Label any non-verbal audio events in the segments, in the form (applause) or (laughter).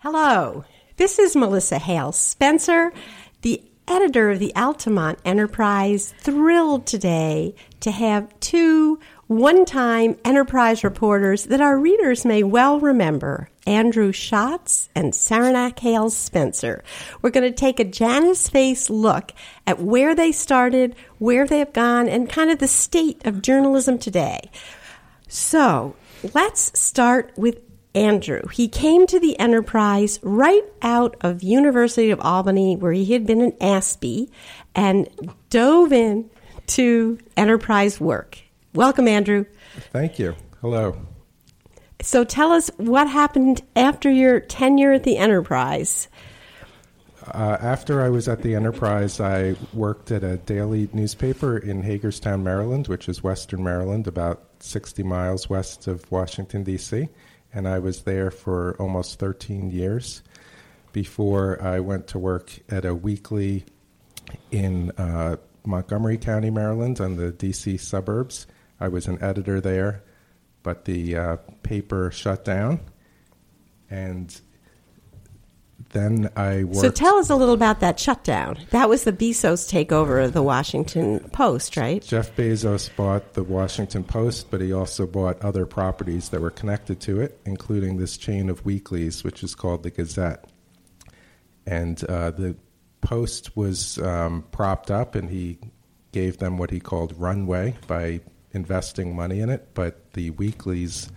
Hello, this is Melissa Hale Spencer, the editor of the Altamont Enterprise, thrilled today to have two one time Enterprise reporters that our readers may well remember Andrew Schotz and Saranac Hale Spencer. We're going to take a Janus face look at where they started, where they have gone, and kind of the state of journalism today. So let's start with Andrew. He came to the Enterprise right out of University of Albany, where he had been an ASPE, and dove in to Enterprise work. Welcome, Andrew. Thank you. Hello. So tell us what happened after your tenure at the Enterprise. Uh, after I was at the Enterprise, I worked at a daily newspaper in Hagerstown, Maryland, which is western Maryland, about 60 miles west of Washington, D.C. And I was there for almost 13 years before I went to work at a weekly in uh, Montgomery County, Maryland, on the D.C. suburbs. I was an editor there, but the uh, paper shut down. And then I worked. So tell us a little about that shutdown. That was the Bezos takeover of the Washington Post, right? Jeff Bezos bought the Washington Post, but he also bought other properties that were connected to it, including this chain of weeklies, which is called the Gazette. And uh, the Post was um, propped up, and he gave them what he called runway by investing money in it, but the weeklies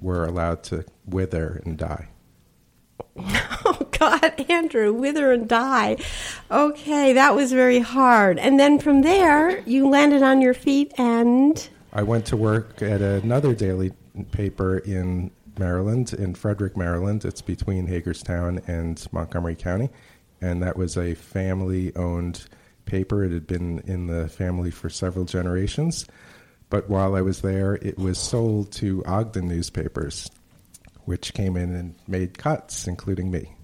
were allowed to wither and die. (laughs) Oh God, Andrew, wither and die. Okay, that was very hard. And then from there, you landed on your feet and. I went to work at another daily paper in Maryland, in Frederick, Maryland. It's between Hagerstown and Montgomery County. And that was a family owned paper. It had been in the family for several generations. But while I was there, it was sold to Ogden newspapers, which came in and made cuts, including me.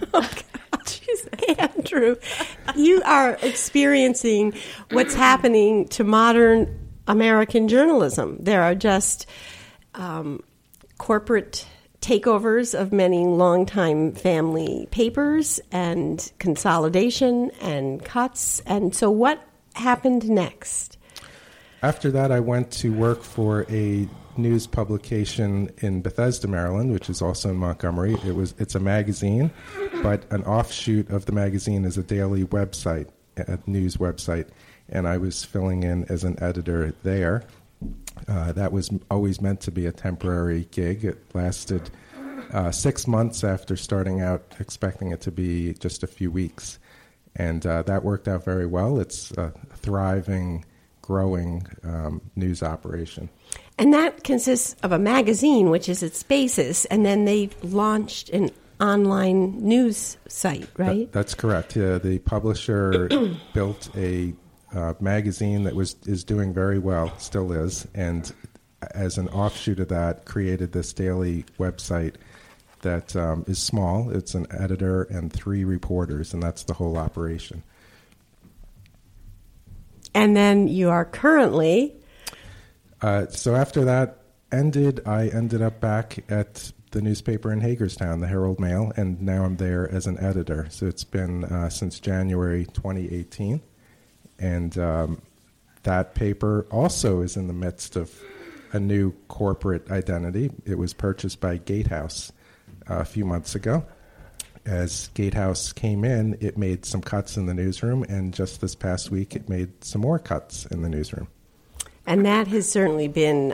(laughs) Oh, God, Andrew, you are experiencing what's happening to modern American journalism. There are just um, corporate takeovers of many longtime family papers and consolidation and cuts. And so, what happened next? After that, I went to work for a news publication in Bethesda, Maryland, which is also in Montgomery. It was it's a magazine, but an offshoot of the magazine is a daily website, a news website, and I was filling in as an editor there. Uh, that was always meant to be a temporary gig. It lasted uh, six months after starting out, expecting it to be just a few weeks, and uh, that worked out very well. It's a thriving growing um, news operation. And that consists of a magazine, which is its basis, and then they've launched an online news site, right? That, that's correct. Yeah, the publisher (clears throat) built a uh, magazine that was is doing very well, still is, and as an offshoot of that, created this daily website that um, is small. It's an editor and three reporters, and that's the whole operation. And then you are currently. Uh, so after that ended, I ended up back at the newspaper in Hagerstown, the Herald Mail, and now I'm there as an editor. So it's been uh, since January 2018. And um, that paper also is in the midst of a new corporate identity. It was purchased by Gatehouse uh, a few months ago as Gatehouse came in, it made some cuts in the newsroom, and just this past week, it made some more cuts in the newsroom. And that has certainly been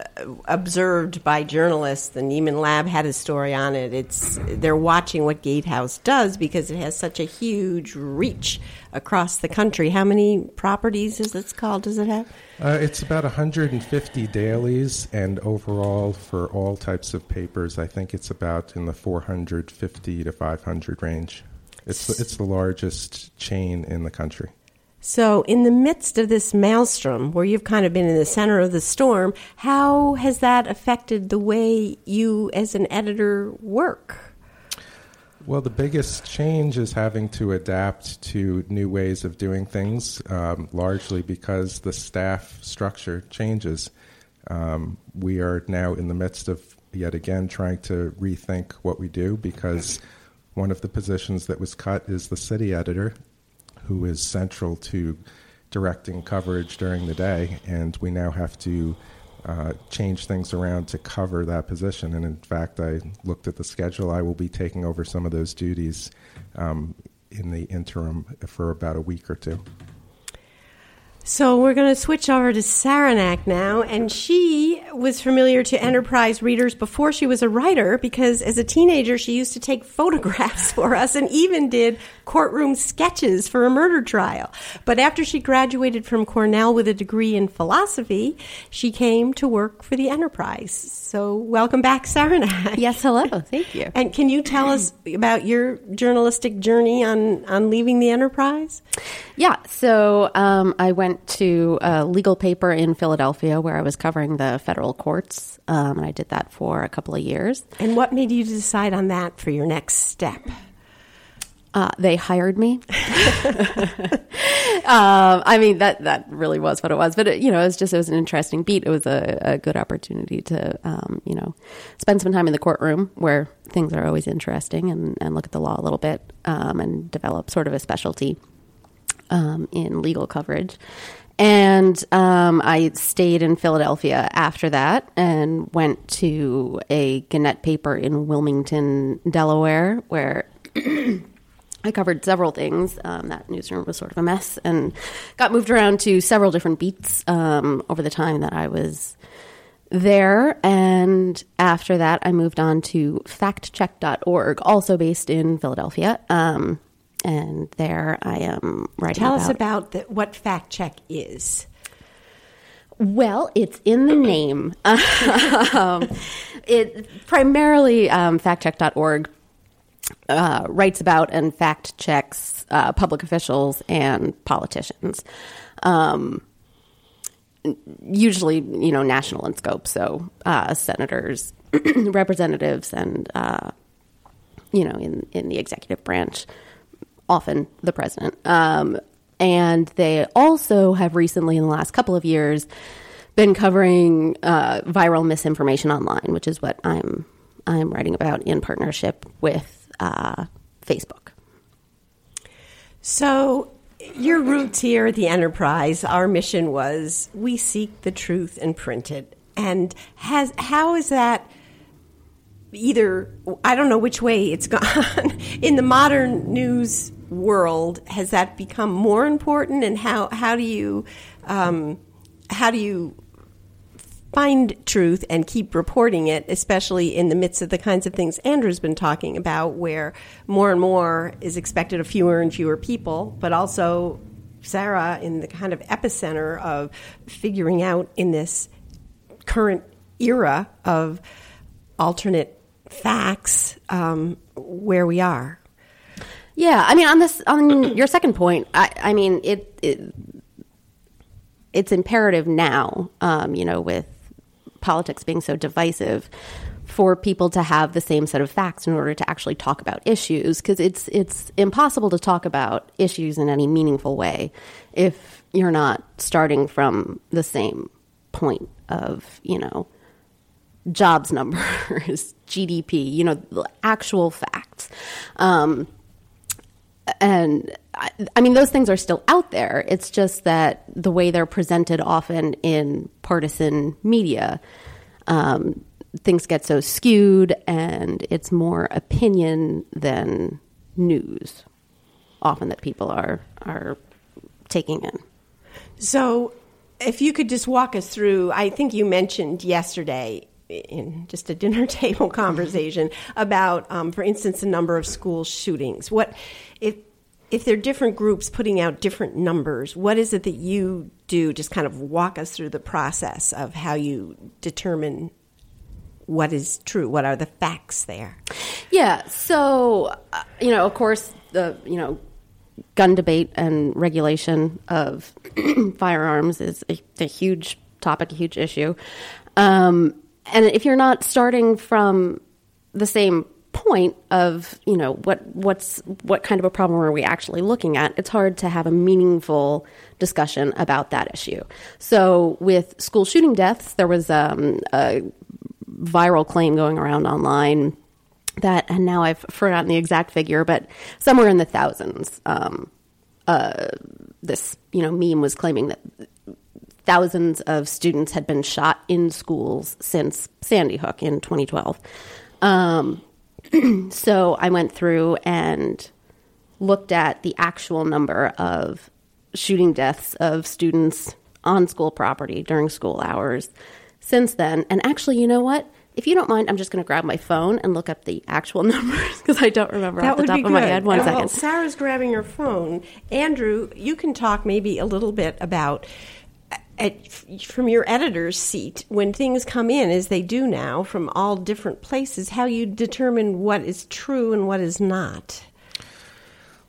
uh, observed by journalists. The Nieman Lab had a story on it. It's they're watching what Gatehouse does because it has such a huge reach across the country. How many properties is it called? Does it have? Uh, it's about 150 dailies, and overall, for all types of papers, I think it's about in the 450 to 500 range. It's it's the largest chain in the country. So, in the midst of this maelstrom, where you've kind of been in the center of the storm, how has that affected the way you, as an editor, work? Well, the biggest change is having to adapt to new ways of doing things, um, largely because the staff structure changes. Um, we are now in the midst of yet again trying to rethink what we do because one of the positions that was cut is the city editor, who is central to directing coverage during the day, and we now have to uh, change things around to cover that position. And in fact, I looked at the schedule. I will be taking over some of those duties um, in the interim for about a week or two. So we're going to switch over to Saranac now, and she was familiar to Enterprise readers before she was a writer because as a teenager she used to take photographs (laughs) for us and even did courtroom sketches for a murder trial. But after she graduated from Cornell with a degree in philosophy, she came to work for the Enterprise. So welcome back, Saranac. Yes, hello. (laughs) Thank you. And can you tell us about your journalistic journey on, on leaving the Enterprise? Yeah, so um, I went to a legal paper in Philadelphia where I was covering the federal courts, um, and I did that for a couple of years. And what made you decide on that for your next step? Uh, they hired me. (laughs) um, I mean that that really was what it was, but it, you know, it was just it was an interesting beat. It was a, a good opportunity to um, you know spend some time in the courtroom where things are always interesting and, and look at the law a little bit um, and develop sort of a specialty um, in legal coverage. And um, I stayed in Philadelphia after that and went to a Gannett paper in Wilmington, Delaware, where (clears throat) I covered several things. Um, that newsroom was sort of a mess and got moved around to several different beats um, over the time that I was there. And after that, I moved on to factcheck.org, also based in Philadelphia. Um, and there I am writing. Tell about, us about the, what fact check is. Well, it's in the name. um, it primarily um, factcheck.org uh, writes about and fact checks uh, public officials and politicians. Um, usually, you know, national in scope, so uh, senators, (clears throat) representatives, and uh, you know, in in the executive branch, often the president. Um, and they also have recently, in the last couple of years, been covering uh, viral misinformation online, which is what I'm I'm writing about in partnership with uh, Facebook. So, your roots here at the Enterprise, our mission was we seek the truth and print it. And has how is that? Either I don't know which way it's (laughs) gone in the modern news world. Has that become more important? And how how do you um, how do you find truth and keep reporting it, especially in the midst of the kinds of things Andrew's been talking about, where more and more is expected of fewer and fewer people, but also Sarah in the kind of epicenter of figuring out in this current era of alternate facts um, where we are. Yeah, I mean, on this, on your second point, I, I mean, it, it, it's imperative now, um, you know, with politics being so divisive, for people to have the same set of facts in order to actually talk about issues, because it's it's impossible to talk about issues in any meaningful way if you're not starting from the same point of, you know, jobs (laughs) numbers, GDP, you know, actual facts. Um, and I, I, mean those things are still out there it's just that the way they're presented often in partisan media um, things get so skewed and it's more opinion than news often that people are are taking in so if you could just walk us through i think you mentioned yesterday in just a dinner (laughs) table conversation about, um, for instance, the number of school shootings. What if are different groups putting out different numbers? What is it that you do? Just kind of walk us through the process of how you determine what is true. What are the facts there? Yeah. So uh, you know, of course, the you know gun debate and regulation of (clears throat) firearms is a, a, huge topic, a huge issue. Um, and if you're not starting from the same point of you know what what's what kind of a problem are we actually looking at it's hard to have a meaningful discussion about that issue so with school shooting deaths there was um, a viral claim going around online that, and now I've forgotten the exact figure, but somewhere in the thousands. Um, uh, this you know meme was claiming that thousands of students had been shot in schools since Sandy Hook in 2012. Um, (clears throat) so I went through and looked at the actual number of shooting deaths of students on school property during school hours since then. And actually, you know what? If you don't mind, I'm just going to grab my phone and look up the actual (laughs) numbers because I don't remember that off the would top be of my good. head. One Uh, second. Well, Sarah's grabbing her phone. Andrew, you can talk maybe a little bit about. Uh, At, from your editor's seat, when things come in, as they do now, from all different places, how you determine what is true and what is not.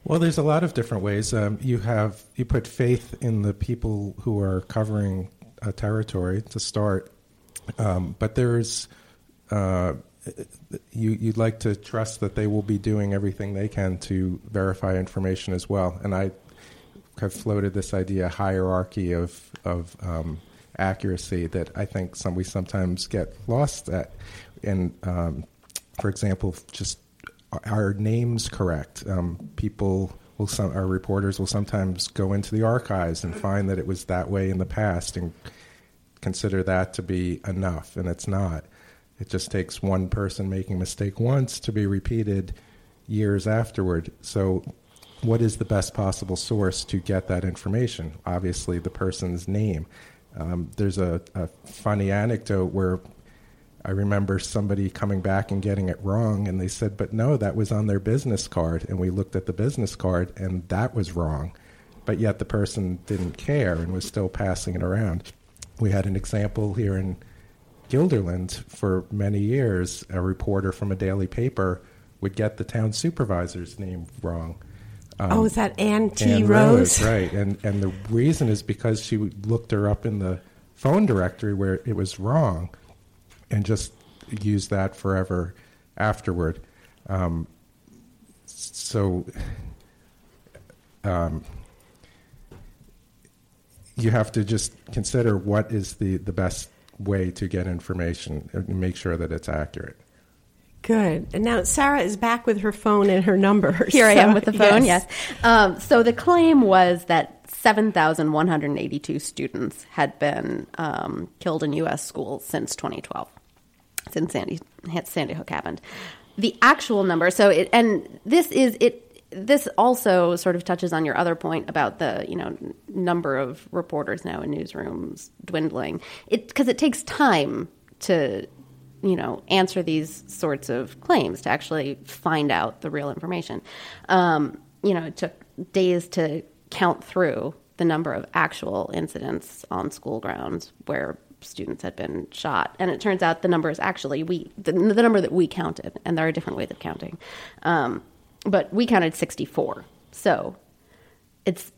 Well, there's a lot of different ways. Um, you have you put faith in the people who are covering a territory to start, um, but there's uh, you you'd like to trust that they will be doing everything they can to verify information as well. And I have floated this idea hierarchy of of um, accuracy that I think some we sometimes get lost at. And um, for example, just our names correct. Um, people will some our reporters will sometimes go into the archives and find that it was that way in the past and consider that to be enough, and it's not. It just takes one person making a mistake once to be repeated years afterward. So, what is the best possible source to get that information? Obviously, the person's name. Um, there's a, a funny anecdote where I remember somebody coming back and getting it wrong, and they said, But no, that was on their business card. And we looked at the business card, and that was wrong. But yet the person didn't care and was still passing it around. We had an example here in Guilderland for many years. A reporter from a daily paper would get the town supervisor's name wrong. Oh, is that Ann T. Ann Rose? (laughs) right? And and the reason is because she looked her up in the phone directory where it was wrong, and just used that forever afterward. Um, so, um, you have to just consider what is the the best way to get information and make sure that it's accurate. Good. And now Sarah is back with her phone and her number. (laughs) Here I So, am with the phone, yes. Um, so the claim was that 7,182 students had been um, killed in U.S. schools since 2012, since Sandy, Sandy Hook happened. The actual number, so it, and this is, it, this also sort of touches on your other point about the you know number of reporters now in newsrooms dwindling. It because it takes time to you know answer these sorts of claims to actually find out the real information. Um, you know, it took days to count through the number of actual incidents on school grounds where students had been shot, and it turns out the number is actually we the, the number that we counted, and there are different ways of counting. Um, but we counted 64. So it's,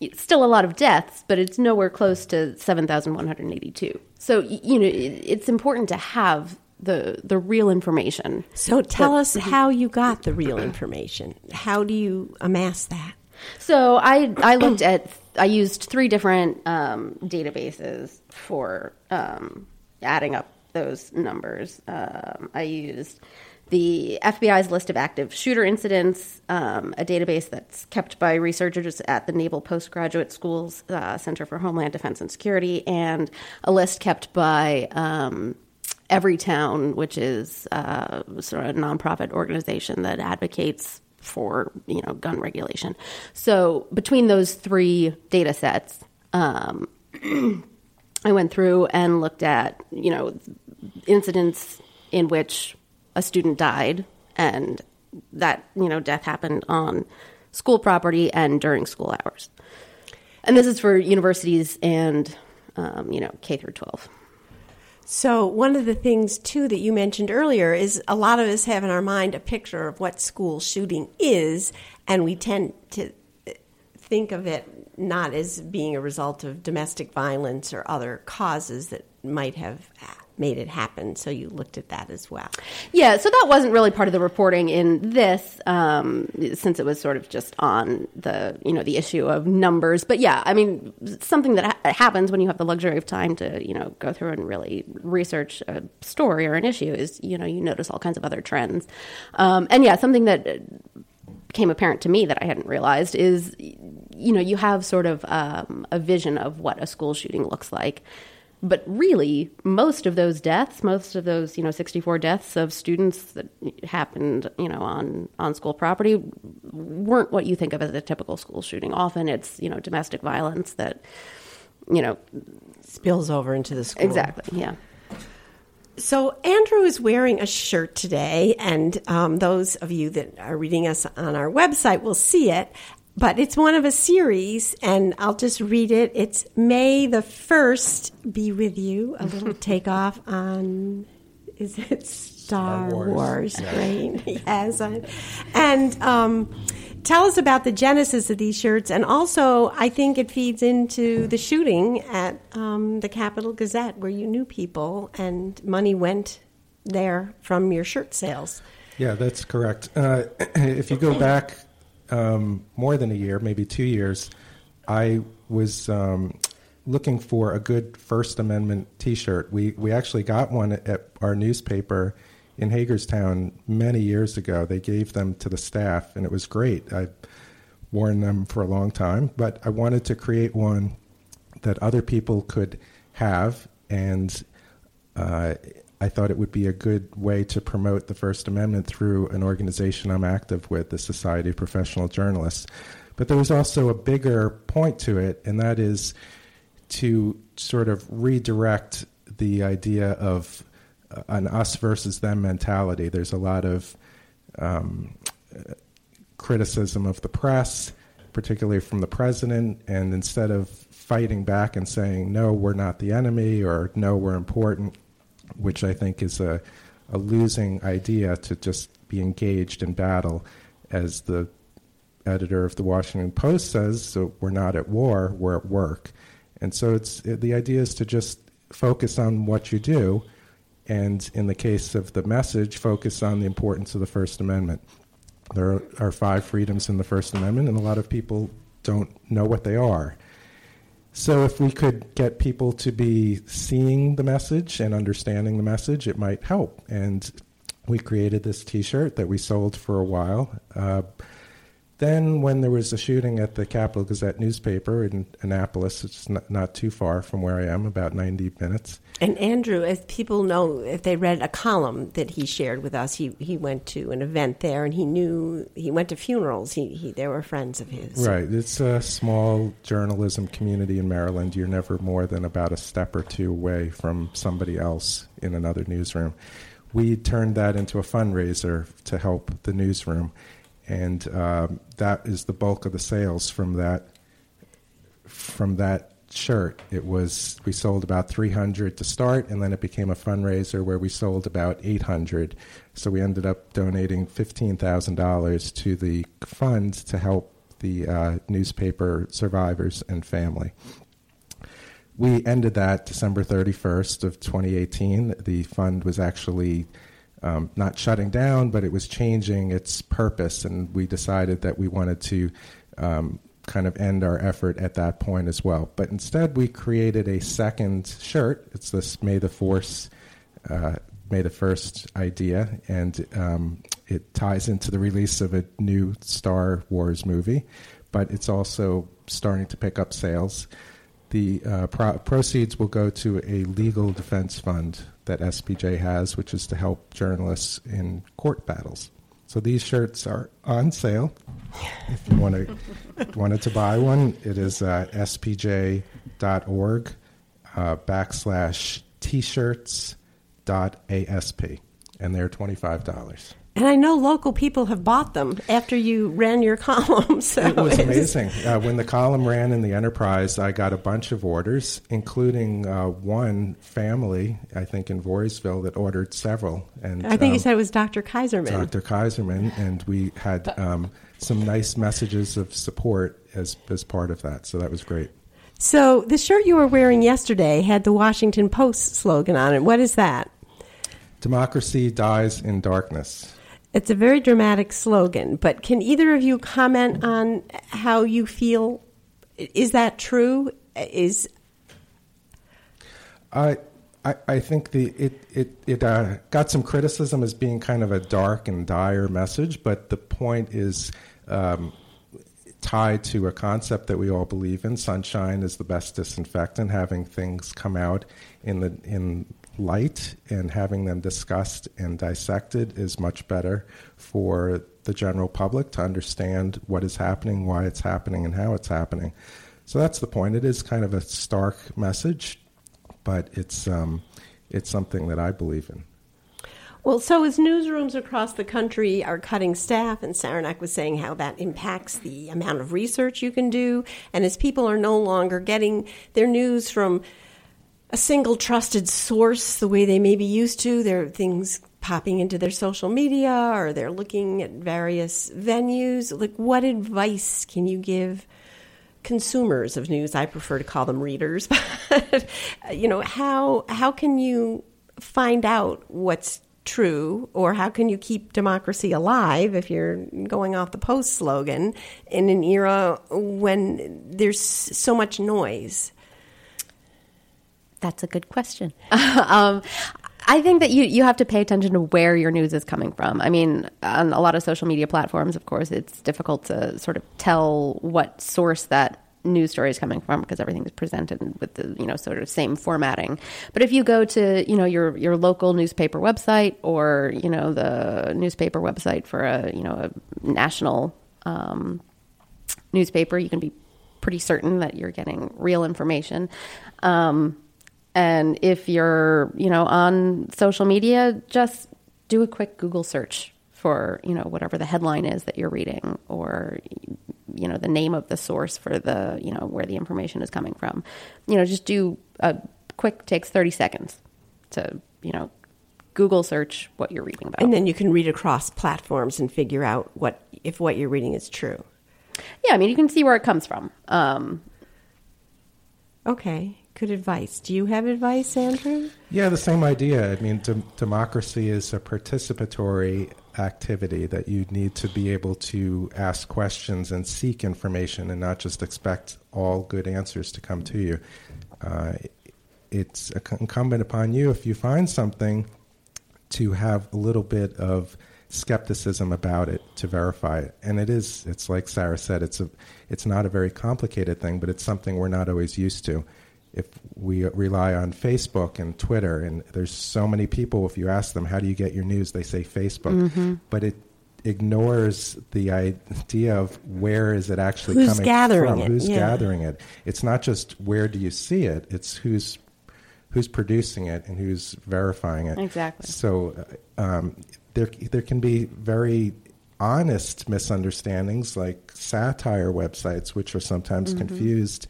it's still a lot of deaths, but it's nowhere close to 7,182. So, you know, it's important to have the, the real information. So tell us how you got the real information. How do you amass that? So I, I looked at, I used three different um, databases for um, adding up those numbers. Um, I used the FBI's list of active shooter incidents, um, a database that's kept by researchers at the Naval Postgraduate School's uh, Center for Homeland Defense and Security, and a list kept by um, Everytown, which is uh, sort of a nonprofit organization that advocates for you know gun regulation. So between those three data sets, um, (clears throat) I went through and looked at you know incidents in which a student died and that you know death happened on school property and during school hours. And this is for universities and um, you know K through 12. So, one of the things, too, that you mentioned earlier is a lot of us have in our mind a picture of what school shooting is, and we tend to think of it not as being a result of domestic violence or other causes that might have made it happen. So you looked at that as well. Yeah, so that wasn't really part of the reporting in this, um, since it was sort of just on the you know the issue of numbers. But yeah, I mean, something that ha- happens when you have the luxury of time to you know go through and really research a story or an issue is you know you notice all kinds of other trends. Um, and yeah, something that became apparent to me that I hadn't realized is you know you have sort of um, a vision of what a school shooting looks like but really most of those deaths most of those you know 64 deaths of students that happened you know on on school property weren't what you think of as a typical school shooting. Often it's you know domestic violence that you know spills over into the school. Exactly yeah. So Andrew is wearing a shirt today, and um, those of you that are reading us on our website will see it but it's one of a series, and I'll just read it. It's May the 1st be with you. A little (laughs) takeoff on, is it Star, Star Wars? Wars yeah. right? (laughs) yes. And um, tell us about the genesis of these shirts, and also I think it feeds into the shooting at um, the Capital Gazette, where you knew people, and money went there from your shirt sales. Yeah, that's correct. Uh, (clears throat) if you go back um, more than a year, maybe two years, I was um, looking for a good First Amendment T-shirt. We we actually got one at our newspaper in Hagerstown many years ago. They gave them to the staff, and it was great. I've worn them for a long time, but I wanted to create one that other people could have, and uh, I thought it would be a good way to promote the First Amendment through an organization I'm active with, the Society of Professional Journalists. But there was also a bigger point to it, and that is to sort of redirect the idea of uh, an us versus them mentality. There's a lot of um, criticism of the press, particularly from the president, and instead of fighting back and saying, no, we're not the enemy, or no, we're important, which I think is a, a losing idea to just be engaged in battle. As the editor of the Washington Post says, so we're not at war, we're at work. And so it's the idea is to just focus on what you do, and in the case of the message, focus on the importance of the First Amendment. There are five freedoms in the First Amendment, and a lot of people don't know what they are. So, if we could get people to be seeing the message and understanding the message, it might help. And we created this t shirt that we sold for a while. Uh, then, when there was a shooting at the Capital Gazette newspaper in Annapolis, it's not, not, too far from where I am, about 90 minutes. And Andrew, as people know, if they read a column that he shared with us, he, he went to an event there and he knew, he went to funerals. He, he They were friends of his. Right. It's a small journalism community in Maryland. You're never more than about a step or two away from somebody else in another newsroom. We turned that into a fundraiser to help the newsroom and um, that is the bulk of the sales from that from that shirt. It was we sold about 300 to start, and then it became a fundraiser where we sold about 800. So we ended up donating $15,000 to the fund to help the uh, newspaper survivors and family. We ended that December 31st of 2018. The fund was actually um, not shutting down, but it was changing its purpose, and we decided that we wanted to um, kind of end our effort at that point as well. But instead, we created a second shirt. It's this May the Force, uh, May the First idea, and um, it ties into the release of a new Star Wars movie, but it's also starting to pick up sales. The uh, pro- proceeds will go to a legal defense fund that SPJ has, which is to help journalists in court battles. So these shirts are on sale. If you want to (laughs) wanted to buy one, it is uh, spj.org uh, backslash t-shirts dot asp, and they're twenty five dollars. And I know local people have bought them after you ran your (laughs) column. So it was amazing. Uh, when the column ran in the Enterprise, I got a bunch of orders, including uh, one family, I think in Voorheesville, that ordered several. And I think um, you said it was Dr. Kaiserman. Dr. Kaiserman, and we had um, some nice messages of support as as part of that. So that was great. So the shirt you were wearing yesterday had the Washington Post slogan on it. What is that? Democracy dies in darkness. It's a very dramatic slogan, but can either of you comment on how you feel? Is that true? Is I I, I think the it it it uh, got some criticism as being kind of a dark and dire message, but the point is um, tied to a concept that we all believe in. Sunshine is the best disinfectant. Having things come out in the in light and having them discussed and dissected is much better for the general public to understand what is happening, why it's happening, and how it's happening. So that's the point. It is kind of a stark message, but it's um, it's something that I believe in. Well, so as newsrooms across the country are cutting staff, and Saranac was saying how that impacts the amount of research you can do, and as people are no longer getting their news from a single trusted source the way they may be used to, there are things popping into their social media or they're looking at various venues. Like, what advice can you give? consumers of news. I prefer to call them readers. (laughs) But you know, how how can you find out what's true or how can you keep democracy alive if you're going off the post slogan in an era when there's so much noise? That's a good question. (laughs) um, I think that you, you have to pay attention to where your news is coming from. I mean, on a lot of social media platforms, of course, it's difficult to sort of tell what source that news story is coming from because everything is presented with the you know sort of same formatting. But if you go to you know your your local newspaper website or you know the newspaper website for a you know a national um, newspaper, you can be pretty certain that you're getting real information. Um, and if you're, you know, on social media, just do a quick Google search for, you know, whatever the headline is that you're reading or you know, the name of the source for the, you know, where the information is coming from. You know, just do a quick takes 30 seconds to, you know, Google search what you're reading about. And then you can read across platforms and figure out what if what you're reading is true. Yeah, I mean, you can see where it comes from. Um, okay. Good advice. Do you have advice, Andrew? Yeah, the same idea. I mean, de- democracy is a participatory activity that you need to be able to ask questions and seek information and not just expect all good answers to come to you. Uh, it's incumbent upon you, if you find something, to have a little bit of skepticism about it to verify it. And it is, it's like Sarah said, it's, a, it's not a very complicated thing, but it's something we're not always used to if we rely on Facebook and Twitter, and there's so many people, if you ask them, how do you get your news, they say Facebook. Mm-hmm. But it ignores the idea of where is it actually who's coming gathering from, it? who's yeah. gathering it. It's not just where do you see it, it's who's who's producing it and who's verifying it. Exactly. So um, there, there can be very honest misunderstandings like satire websites, which are sometimes mm-hmm. confused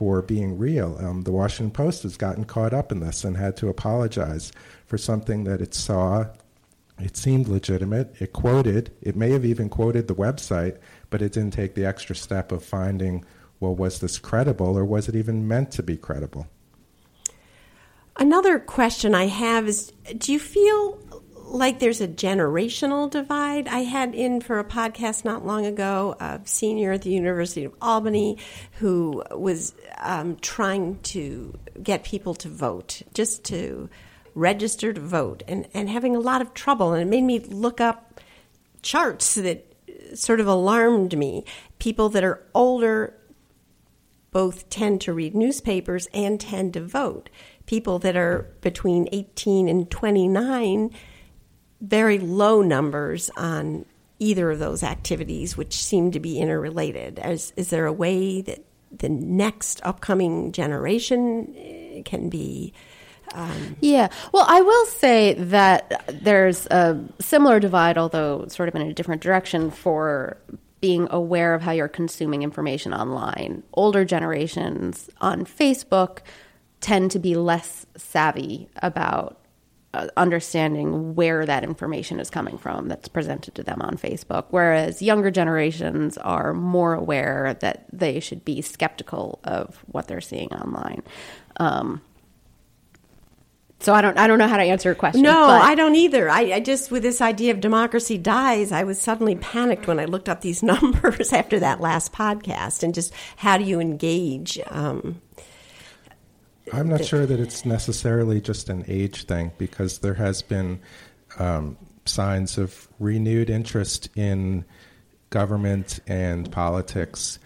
for being real. Um, the Washington Post has gotten caught up in this and had to apologize for something that it saw. It seemed legitimate. It quoted, it may have even quoted the website, but it didn't take the extra step of finding, well, was this credible or was it even meant to be credible? Another question I have is Do you feel like there's a generational divide. I had in for a podcast not long ago a senior at the University of Albany who was um, trying to get people to vote, just to register to vote, and, and having a lot of trouble. And it made me look up charts that sort of alarmed me. People that are older both tend to read newspapers and tend to vote. People that are between 18 and 29 very low numbers on either of those activities, which seem to be interrelated. Is, is there a way that the next upcoming generation eh, can be? Um, yeah. Well, I will say that there's a similar divide, although sort of in a different direction, for being aware of how you're consuming information online. Older generations on Facebook tend to be less savvy about uh, understanding where that information is coming from that's presented to them on Facebook. Whereas younger generations are more aware that they should be skeptical of what they're seeing online. Um, so I don't I don't know how to answer your question. No, but- I don't either. I, I just with this idea of democracy dies, I was suddenly panicked when I looked up these (laughs) numbers after that last podcast, and just how do you engage? Um, I'm not sure that it's necessarily just an age thing because there has been um, signs of renewed interest in government and politics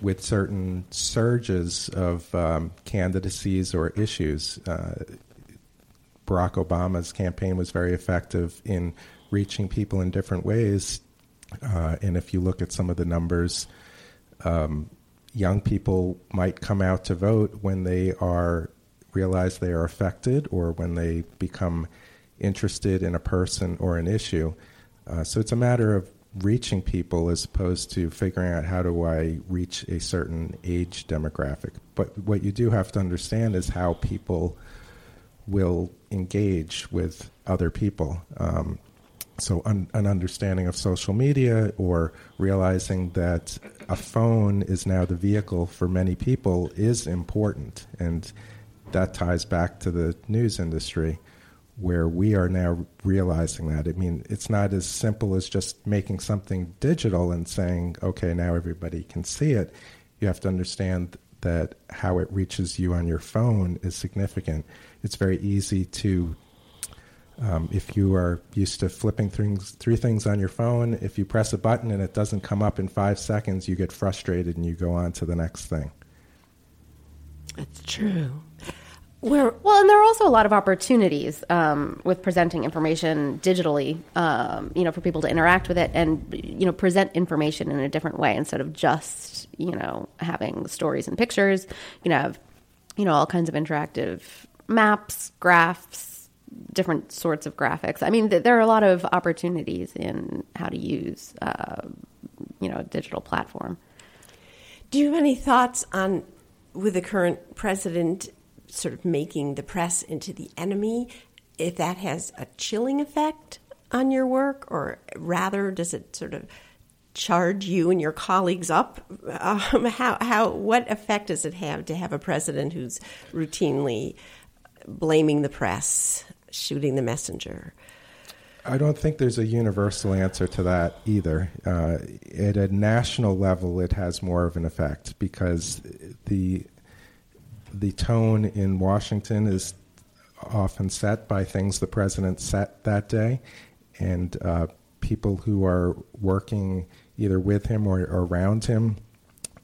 with certain surges of um, candidacies or issues. Uh, Barack Obama's campaign was very effective in reaching people in different ways. Uh, and if you look at some of the numbers, um, young people might come out to vote when they are realize they are affected or when they become interested in a person or an issue. Uh, so it's a matter of reaching people as opposed to figuring out how do I reach a certain age demographic. But what you do have to understand is how people will engage with other people. Um, so, un- an understanding of social media or realizing that a phone is now the vehicle for many people is important. And that ties back to the news industry where we are now realizing that. I mean, it's not as simple as just making something digital and saying, okay, now everybody can see it. You have to understand that how it reaches you on your phone is significant. It's very easy to um, if you are used to flipping things, three things on your phone, if you press a button and it doesn't come up in five seconds, you get frustrated and you go on to the next thing. That's true. Where Well, and there are also a lot of opportunities um, with presenting information digitally, um, you know, for people to interact with it and, you know, present information in a different way instead of just, you know, having stories and pictures. You can have, you know, all kinds of interactive maps, graphs, different sorts of graphics. I mean, th- there are a lot of opportunities in how to use, uh, you know, a digital platform. do you have any thoughts on with the current president sort of making the press into the enemy? If that has a chilling effect on your work, or rather, does it sort of charge you and your colleagues up? Um, how how what effect does it have to have a president who's routinely blaming the press, shooting the messenger? I don't think there's a universal answer to that either. Uh, at a national level, it has more of an effect because the the tone in Washington is often set by things the president set that day, and uh, people who are working either with him or around him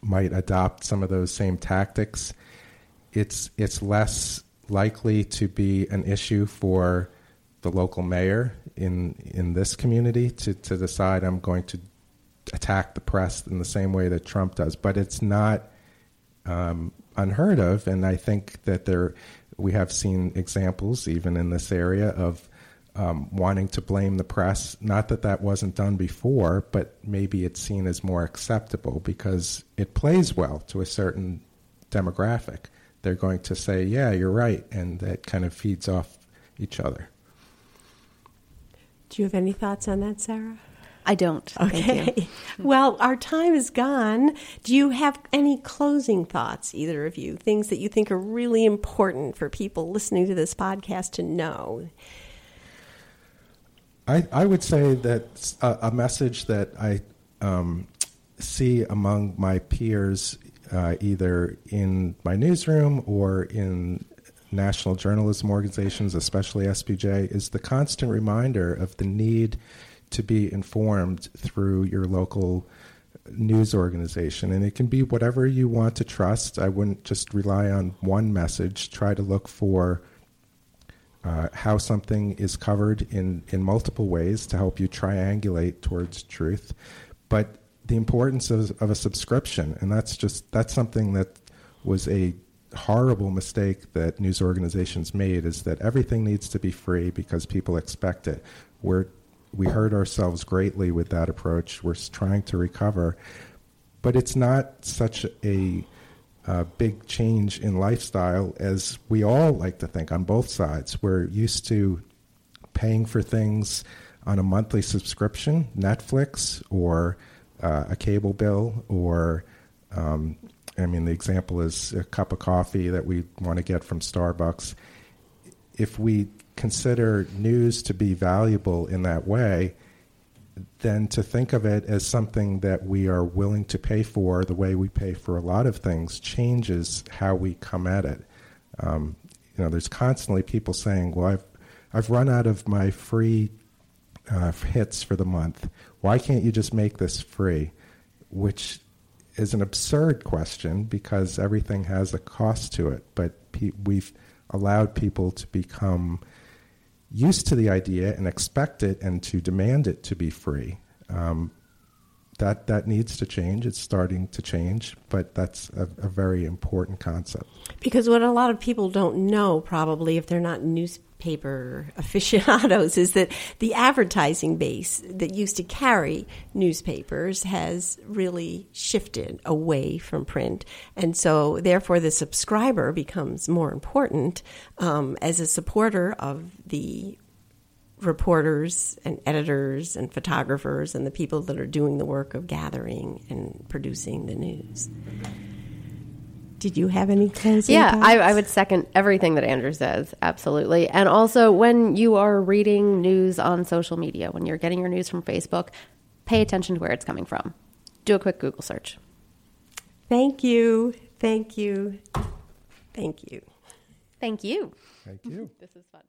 might adopt some of those same tactics. It's it's less likely to be an issue for the local mayor in in this community to, to decide I'm going to attack the press in the same way that Trump does. But it's not um, unheard of, and I think that there we have seen examples even in this area of um, wanting to blame the press. Not that that wasn't done before, but maybe it's seen as more acceptable because it plays well to a certain demographic. They're going to say, "Yeah, you're right," and that kind of feeds off each other. Do you have any thoughts on that, Sarah? I don't. Thank you. Okay. Well, our time is gone. Do you have any closing thoughts, either of you? Things that you think are really important for people listening to this podcast to know? I, I would say that a, a message that I um, see among my peers, uh, either in my newsroom or in national journalism organizations, especially SPJ, is the constant reminder of the need to be informed through your local news organization. And it can be whatever you want to trust. I wouldn't just rely on one message, try to look for uh, how something is covered in, in multiple ways to help you triangulate towards truth. But the importance of, of a subscription, and that's just that's something that was a horrible mistake that news organizations made is that everything needs to be free because people expect it. We're we hurt ourselves greatly with that approach. We're trying to recover, but it's not such a, a big change in lifestyle as we all like to think on both sides. We're used to paying for things on a monthly subscription, Netflix or uh, a cable bill, or um, I mean, the example is a cup of coffee that we want to get from Starbucks. If we consider news to be valuable in that way, then to think of it as something that we are willing to pay for the way we pay for a lot of things changes how we come at it. Um, you know, there's constantly people saying, "Well, I've I've run out of my free uh, hits for the month. Why can't you just make this free?" Which is an absurd question because everything has a cost to it. But pe- we've allowed people to become used to the idea and expect it and to demand it to be free. Um, that that needs to change. It's starting to change, but that's a, a, very important concept. Because what a lot of people don't know, probably if they're not newspaper (laughs) aficionados, is that the advertising base that used to carry newspapers has really shifted away from print, and so therefore the subscriber becomes more important um, as a supporter of the reporters and editors and photographers and the people that are doing the work of gathering and producing the news. Did you have any closing? Yeah, I, I, would second everything that Andrew says, absolutely. And also, when you are reading news on social media, when you're getting your news from Facebook, pay attention to where it's coming from. Do a quick Google search. Thank you. Thank you. Thank you. Thank you. Thank you. (laughs) this is fun.